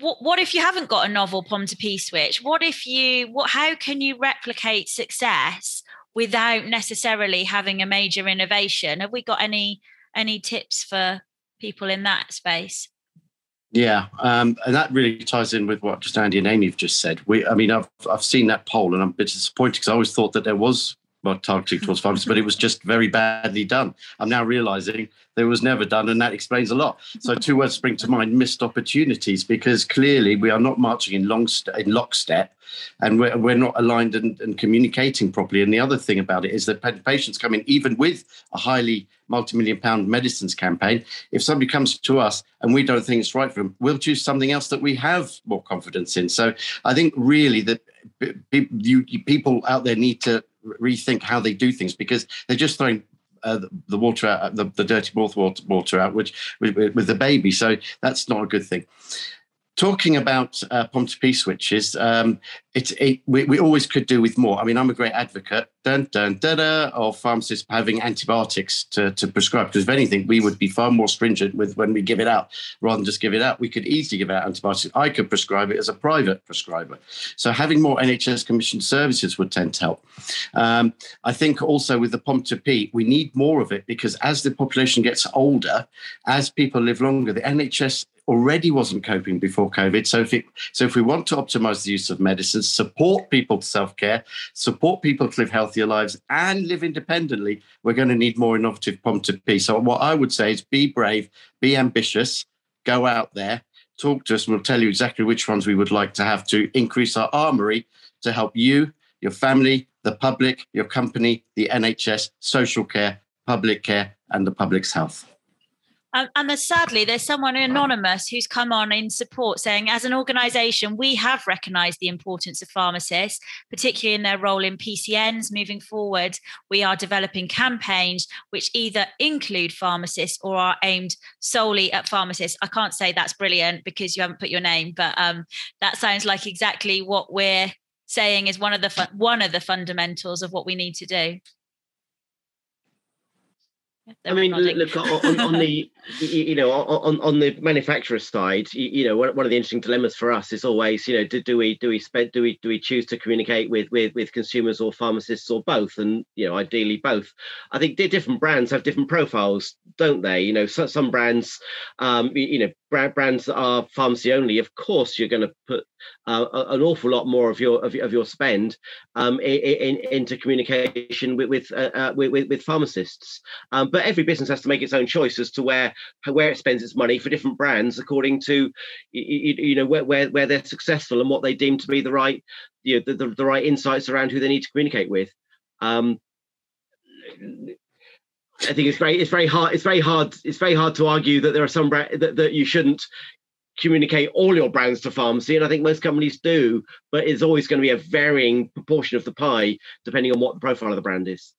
what what if you haven't got a novel POM to P switch? What if you what? How can you replicate success without necessarily having a major innovation? Have we got any any tips for people in that space? Yeah, um, and that really ties in with what just Andy and Amy have just said. We, I mean, I've I've seen that poll, and I'm a bit disappointed because I always thought that there was well, targeting towards farmers, but it was just very badly done. I'm now realizing that was never done, and that explains a lot. So, two words spring to mind: missed opportunities, because clearly we are not marching in long st- in lockstep, and we're, we're not aligned and, and communicating properly. And the other thing about it is that patients come in even with a highly multi-million pound medicines campaign. If somebody comes to us and we don't think it's right for them, we'll choose something else that we have more confidence in. So, I think really that people out there need to rethink how they do things because they're just throwing uh, the water out, the, the dirty water, water out, which with, with the baby. So that's not a good thing talking about uh, P switches, um, it, it we, we, always could do with more. I mean, I'm a great advocate dun, dun, dun, dun, of pharmacists having antibiotics to, to prescribe because if anything, we would be far more stringent with when we give it out rather than just give it out. We could easily give out antibiotics. I could prescribe it as a private prescriber. So having more NHS commissioned services would tend to help. Um, I think also with the POMP2P, we need more of it because as the population gets older, as people live longer, the NHS already wasn't coping before COVID. So if it, so if we want to optimize the use of medicines, support people to self-care, support people to live healthier lives and live independently, we're going to need more innovative POMP2P. So what I would say is be brave, be ambitious, go out there, talk to us, and we'll tell you exactly which ones we would like to have to increase our armory to help you, your family, the public, your company, the NHS, social care, public care, and the public's health. Um, and there's sadly, there's someone anonymous who's come on in support saying, as an organisation, we have recognised the importance of pharmacists, particularly in their role in PCNs. Moving forward, we are developing campaigns which either include pharmacists or are aimed solely at pharmacists. I can't say that's brilliant because you haven't put your name, but um, that sounds like exactly what we're saying is one of the fu- one of the fundamentals of what we need to do. I mean, look on, on, the you know on on the manufacturer side, you, know one, of the interesting dilemmas for us is always you know do, do we do we spend do we do we choose to communicate with with with consumers or pharmacists or both, and you know ideally both. I think different brands have different profiles, don't they? You know, so, some brands, um, you know, brands that are pharmacy only, of course, you're going to put uh, an awful lot more of your of, your spend um, in, in, into communication with with, uh, uh, with, with pharmacists. Um, but every business has to make its own choice as to where where it spends its money for different brands according to you, you know where, where where they're successful and what they deem to be the right you know the, the, the right insights around who they need to communicate with. Um, I think it's very it's very hard it's very hard it's very hard to argue that there are some brand, that, that you shouldn't communicate all your brands to pharmacy and I think most companies do but it's always going to be a varying proportion of the pie depending on what the profile of the brand is.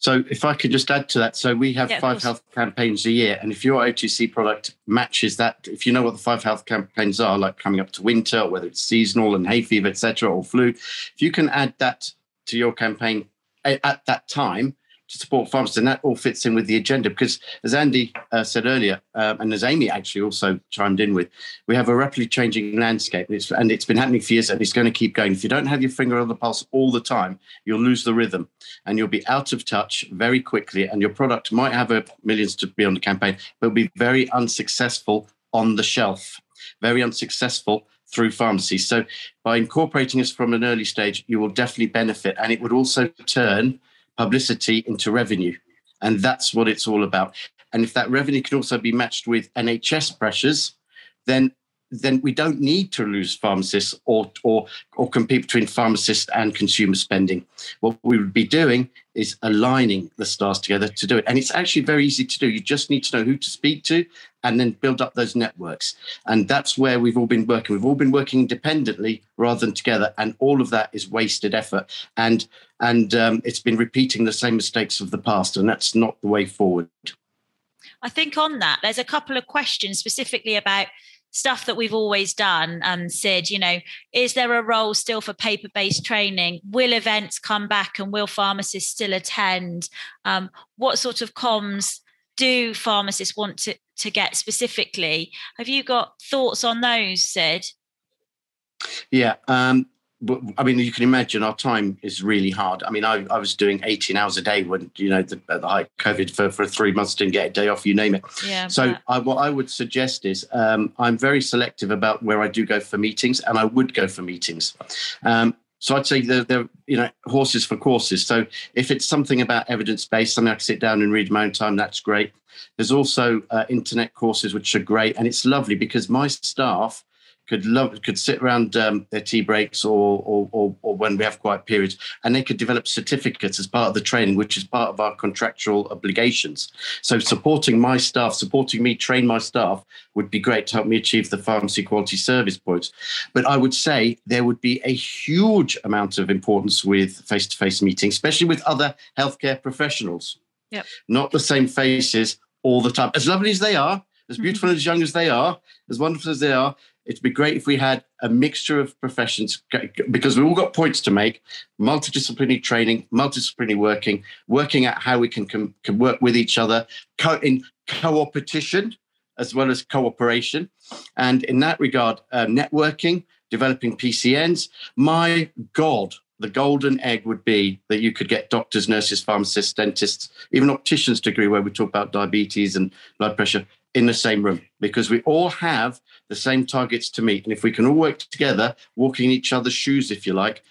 So if I could just add to that, so we have yeah, five health campaigns a year, and if your OTC product matches that, if you know what the five health campaigns are, like coming up to winter, whether it's seasonal and hay fever, etc., or flu, if you can add that to your campaign at that time, to support pharmacists, and that all fits in with the agenda because, as Andy uh, said earlier, um, and as Amy actually also chimed in with, we have a rapidly changing landscape, and it's, and it's been happening for years, and it's going to keep going. If you don't have your finger on the pulse all the time, you'll lose the rhythm, and you'll be out of touch very quickly, and your product might have a millions to be on the campaign, but be very unsuccessful on the shelf, very unsuccessful through pharmacy. So by incorporating us from an early stage, you will definitely benefit, and it would also turn publicity into revenue. And that's what it's all about. And if that revenue can also be matched with NHS pressures, then then we don't need to lose pharmacists or, or, or compete between pharmacists and consumer spending. What we would be doing is aligning the stars together to do it. And it's actually very easy to do. You just need to know who to speak to and then build up those networks. And that's where we've all been working. We've all been working independently rather than together, and all of that is wasted effort. And and um, it's been repeating the same mistakes of the past, and that's not the way forward. I think on that, there's a couple of questions specifically about stuff that we've always done and said, you know is there a role still for paper-based training will events come back and will pharmacists still attend um, what sort of comms do pharmacists want to, to get specifically? Have you got thoughts on those, Sid? Yeah. Um, I mean, you can imagine our time is really hard. I mean, I, I was doing 18 hours a day when, you know, the, the high COVID for, for three months, didn't get a day off, you name it. Yeah, so I, what I would suggest is um, I'm very selective about where I do go for meetings and I would go for meetings. Um, so I'd say they're, they're, you know horses for courses. So if it's something about evidence based, something I can sit down and read my own time, that's great. There's also uh, internet courses which are great, and it's lovely because my staff could love could sit around um, their tea breaks or, or, or or when we have quiet periods, and they could develop certificates as part of the training, which is part of our contractual obligations. So supporting my staff, supporting me train my staff would be great to help me achieve the pharmacy quality service points. But I would say there would be a huge amount of importance with face-to-face meetings, especially with other healthcare professionals Yep. Not the same faces all the time. As lovely as they are, as mm-hmm. beautiful mm-hmm. and as young as they are, as wonderful as they are, it'd be great if we had a mixture of professions because we've all got points to make. Multidisciplinary training multidisciplinary working working out how we can, can, can work with each other co- in co-opetition as well as cooperation. And in that regard uh, networking developing pcns my god the golden egg would be that you could get doctors, nurses, pharmacists, dentists, even opticians degree where we talk about diabetes and blood pressure in the same room because we all have the same targets to meet. And if we can all work together, walking in each other's shoes, if you like,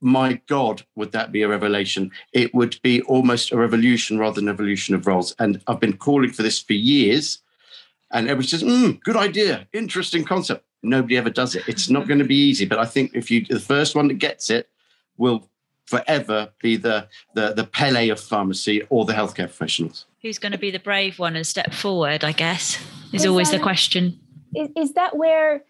my God, would that be a revelation? It would be almost a revolution rather than evolution of roles. And I've been calling for this for years. And everybody says, mm, good idea, interesting concept. Nobody ever does it. It's not going to be easy. But I think if you the first one that gets it will forever be the the, the Pele of pharmacy or the healthcare professionals who's going to be the brave one and step forward i guess is, is always that, the question. Is, is that where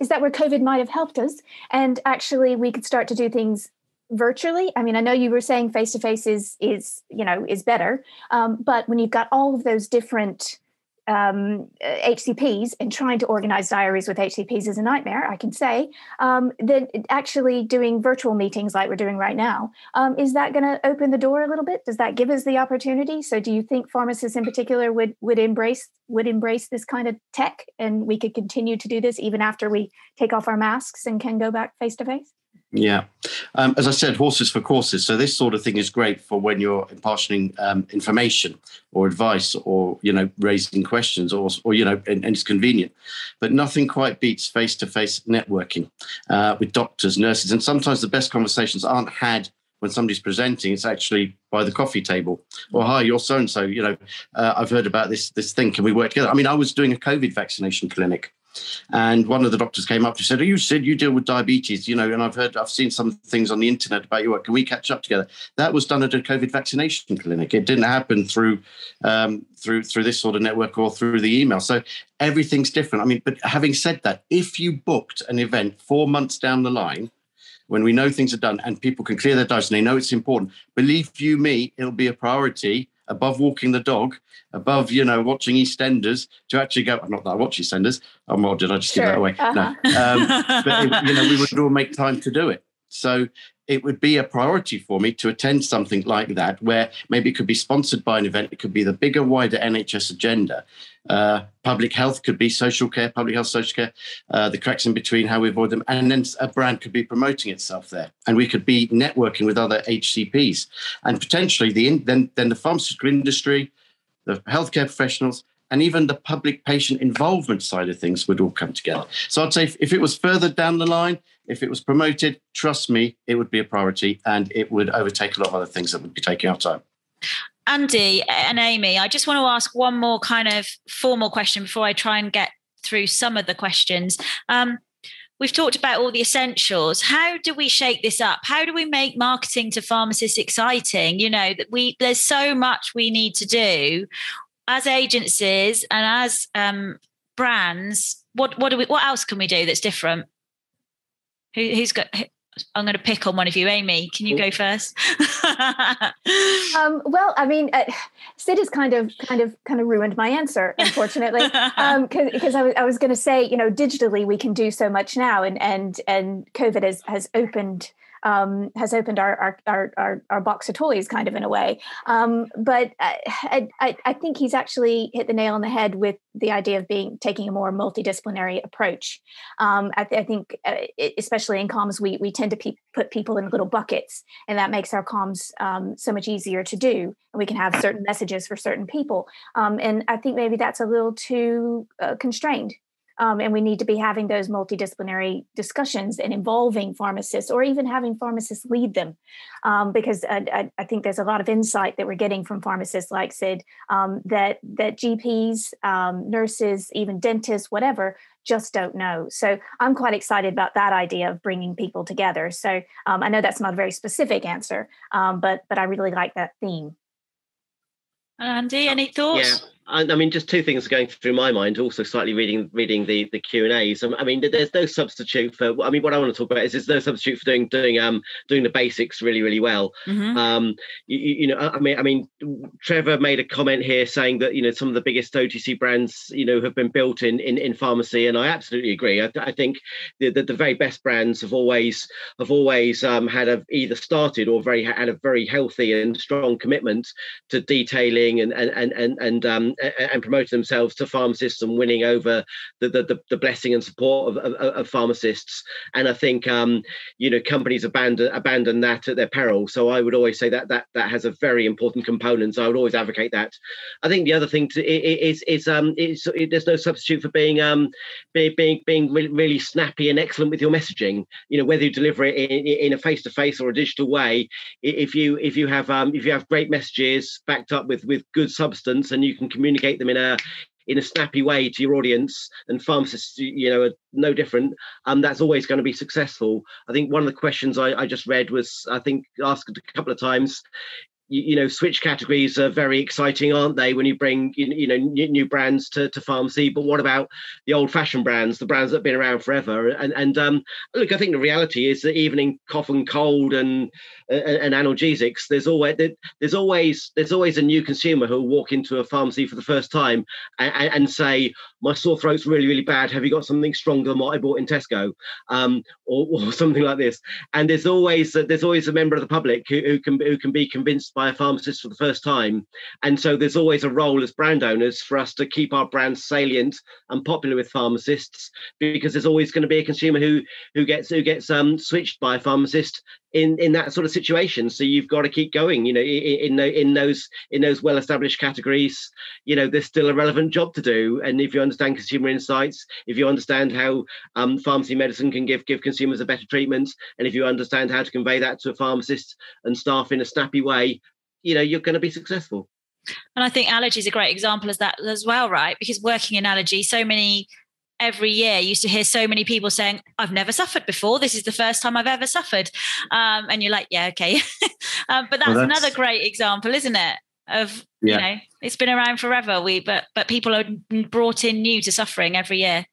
is that where covid might have helped us? And actually we could start to do things virtually. I mean i know you were saying face to face is is you know is better. Um, but when you've got all of those different um, HCPs and trying to organize diaries with HCPs is a nightmare, I can say. Um, then actually doing virtual meetings like we're doing right now, um, is that going to open the door a little bit? Does that give us the opportunity? So do you think pharmacists in particular would would embrace would embrace this kind of tech and we could continue to do this even after we take off our masks and can go back face to face? Yeah. Um, as I said, horses for courses. So this sort of thing is great for when you're imparting um, information or advice or, you know, raising questions or, or you know, and, and it's convenient. But nothing quite beats face-to-face networking uh, with doctors, nurses. And sometimes the best conversations aren't had when somebody's presenting, it's actually by the coffee table. Or hi, you're so and so. You know, uh, I've heard about this this thing. Can we work together? I mean, I was doing a COVID vaccination clinic and one of the doctors came up and said, oh, "You said you deal with diabetes, you know, and I've heard, I've seen some things on the internet about your work. Can we catch up together?" That was done at a COVID vaccination clinic. It didn't happen through um, through through this sort of network or through the email. So everything's different. I mean, but having said that, if you booked an event four months down the line, when we know things are done and people can clear their doubts and they know it's important, believe you me, it'll be a priority above walking the dog, above you know watching EastEnders, to actually go. Not that I watch EastEnders. Oh, well, did I just sure. give that away? Uh-huh. No, um, but it, you know we would all make time to do it. So it would be a priority for me to attend something like that, where maybe it could be sponsored by an event. It could be the bigger, wider NHS agenda. Uh, public health could be social care, public health, social care, uh, the cracks in between, how we avoid them. And then a brand could be promoting itself there. And we could be networking with other HCPs. And potentially the then, then the pharmaceutical industry, the healthcare professionals, and even the public patient involvement side of things would all come together. So I'd say if, if, it was further down the line, if it was promoted, trust me, it would be a priority and it would overtake a lot of other things that would be taking our time. Andy and Amy, I just want to ask one more kind of formal question before I try and get through some of the questions. Um, we've talked about all the essentials. How do we shake this up? How do we make marketing to pharmacists exciting? You know, that we there's so much we need to do as agencies and as um, brands, what what do we what else can we do that's different? Who, who's got? I'm going to pick on one of you, Amy. Can you go first? um, well, I mean, uh, Sid has kind of, kind of, kind of ruined my answer, unfortunately, because um, I was, I was going to say, you know, digitally we can do so much now, and and and COVID has has opened um, has opened our, our, our, our, our, box of toys kind of in a way. Um, but I, I, I, think he's actually hit the nail on the head with the idea of being taking a more multidisciplinary approach. Um, I, th- I, think, uh, especially in comms, we, we tend to pe- put people in little buckets, and that makes our comms um, so much easier to do. And we can have certain messages for certain people. Um, and I think maybe that's a little too uh, constrained um, and we need to be having those multidisciplinary discussions and involving pharmacists or even having pharmacists lead them. Um, because I, I, think there's a lot of insight that we're getting from pharmacists like Sid um, that, that GPs, um, nurses, even dentists, whatever, just don't know. So I'm quite excited about that idea of bringing people together. So um, I know that's not a very specific answer, um, but, but I really like that theme. Andy, any thoughts? Yeah I, I mean, just two things are going through my mind. Also, slightly reading reading the the Q and A's. I mean, there's no substitute for. I mean, what I want to talk about is there's no substitute for doing doing um doing the basics really really well. Mm-hmm. Um, you, you, know, I mean, I mean, Trevor made a comment here saying that you know some of the biggest OTC brands you know have been built in in, in pharmacy, and I absolutely agree. I, I think the, the, the very best brands have always have always um, had a, either started or very had a very healthy and strong commitment to detailing and and and and, and um, and promoting themselves to pharmacists and winning over the the, the blessing and support of, of, of pharmacists. And I think um, you know companies abandon abandon that at their peril. So I would always say that that that has a very important component. So I would always advocate that. I think the other thing to, is is um is it, there's no substitute for being um being being being really, really snappy and excellent with your messaging. You know whether you deliver it in, in a face to face or a digital way. If you if you have um if you have great messages backed up with with good substance and you can communicate them in a in a snappy way to your audience and pharmacists you know are no different um that's always going to be successful. I think one of the questions I, I just read was i think asked a couple of times you, you, know switch categories are very exciting aren't they when you bring you, know new, new, brands to, to pharmacy? But what about the old fashioned brands the brands that have been around forever? And and um, look i think the reality is that even in cough and cold and and, and analgesics there's always there's always there's always a new consumer who will walk into a pharmacy for the first time and, and say my sore throat's really really bad. Have you got something stronger than what i bought in tesco? Um, or, or, something like this. And there's always there's always a member of the public who, who can who can be convinced by by a pharmacist for the first time. And so there's always a role as brand owners for us to keep our brands salient and popular with pharmacists because there's always going to be a consumer who who gets who gets um, switched by a pharmacist in in that sort of situation. So you've got to keep going you know in in, those in those well established categories you know there's still a relevant job to do. And if you understand consumer insights if you understand how um, pharmacy medicine can give give consumers a better treatment and if you understand how to convey that to a pharmacist and staff in a snappy way you know you're going to be successful. And i think allergy is a great example of that as well right? Because working in allergy so many every year used to hear so many people saying i've never suffered before. This is the first time i've ever suffered. Um, and you're like yeah okay. Um, but that's, well, that's, another great example isn't it of yeah. you know it's been around forever. We but but people are brought in new to suffering every year.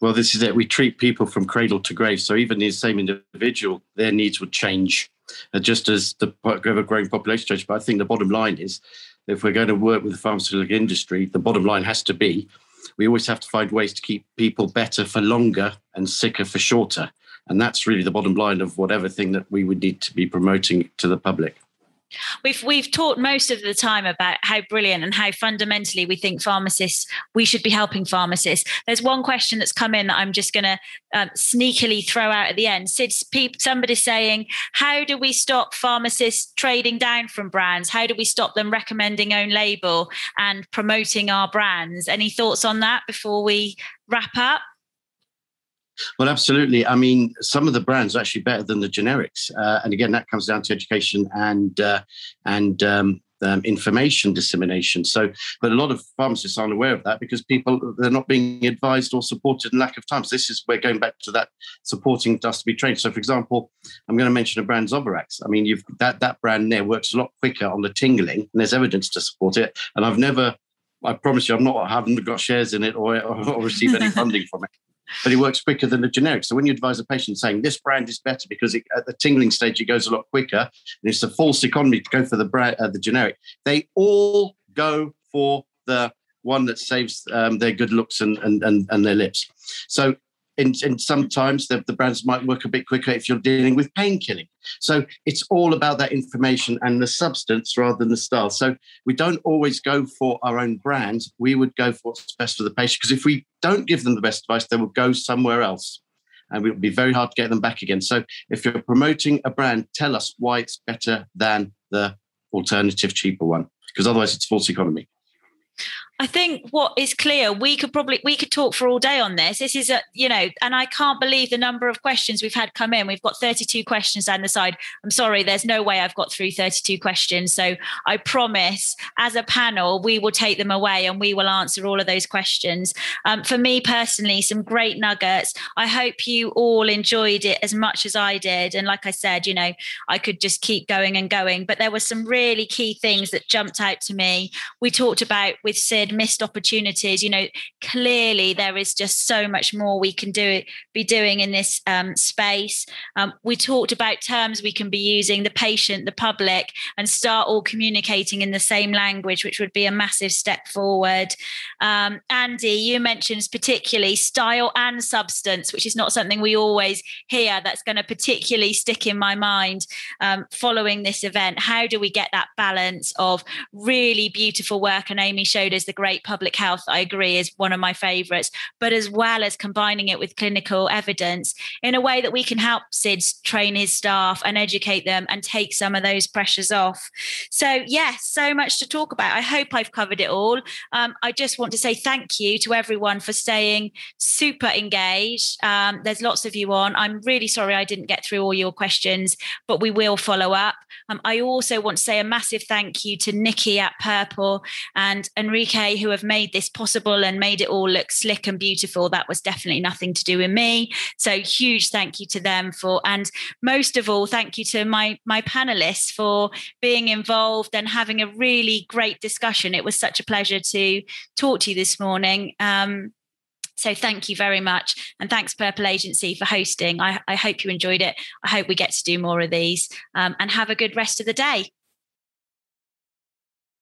Well this is it. We treat people from cradle to grave. So even the same individual their needs would change uh, just as the ever growing population change. But I think the bottom line is, if we're going to work with the pharmaceutical industry, the bottom line has to be, we always have to find ways to keep people better for longer and sicker for shorter. And that's really the bottom line of whatever thing that we would need to be promoting to the public. We've we've talked most of the time about how brilliant and how fundamentally we think pharmacists we should be helping pharmacists. There's one question that's come in that I'm just going to um, sneakily throw out at the end. Sid, somebody saying, how do we stop pharmacists trading down from brands? How do we stop them recommending own label and promoting our brands? Any thoughts on that before we wrap up? Well, absolutely. I mean, some of the brands are actually better than the generics, uh, and again, that comes down to education and uh, and um, um, information dissemination. So, but a lot of pharmacists aren't aware of that because people they're not being advised or supported in lack of time. So this is where going back to that supporting us to be trained. So, for example, I'm going to mention a brand Zovirax. I mean, you've that that brand there works a lot quicker on the tingling, and there's evidence to support it. And I've never I promise you, I'm not I haven't got shares in it or, or, or received any funding from it but it works quicker than the generic. So when you advise a patient saying this brand is better because it, at the tingling stage it goes a lot quicker, and it's a false economy to go for the brand, uh, the generic, they all go for the one that saves um, their good looks and, and and and their lips. So and, and sometimes the, the brands might work a bit quicker if you're dealing with pain killing. So it's all about that information and the substance rather than the style. So we don't always go for our own brand. We would go for what's best for the patient because if we don't give them the best advice, they will go somewhere else and it will be very hard to get them back again. So if you're promoting a brand, tell us why it's better than the alternative cheaper one because otherwise it's false economy. I think what is clear, we could probably we could talk for all day on this. This is a you know, and I can't believe the number of questions we've had come in. We've got 32 questions down the side. I'm sorry, there's no way I've got through 32 questions. So I promise, as a panel, we will take them away and we will answer all of those questions. Um, for me personally, some great nuggets. I hope you all enjoyed it as much as I did. And like I said, you know, I could just keep going and going. But there were some really key things that jumped out to me. We talked about with Sid missed opportunities you know clearly there is just so much more we can do be doing in this um, space. Um, we talked about terms we can be using the patient the public and start all communicating in the same language which would be a massive step forward. Um, andy you mentioned particularly style and substance which is not something we always hear. That's going to particularly stick in my mind um, following this event. How do we get that balance of really beautiful work? And amy showed us the great public health, I agree, is one of my favorites, but as well as combining it with clinical evidence in a way that we can help Sid's train his staff and educate them and take some of those pressures off. So, yes, so much to talk about. I hope I've covered it all. Um, I just want to say thank you to everyone for staying super engaged. Um, there's lots of you on. I'm really sorry I didn't get through all your questions, but we will follow up. Um, I also want to say a massive thank you to Nikki at Purple and Enrique who have made this possible and made it all look slick and beautiful. That was definitely nothing to do with me. So huge thank you to them for, and most of all, thank you to my my panelists for being involved and having a really great discussion. It was such a pleasure to talk to you this morning. Um, so thank you very much. And thanks, Purple Agency, for hosting. I, I hope you enjoyed it. I hope we get to do more of these um, and have a good rest of the day.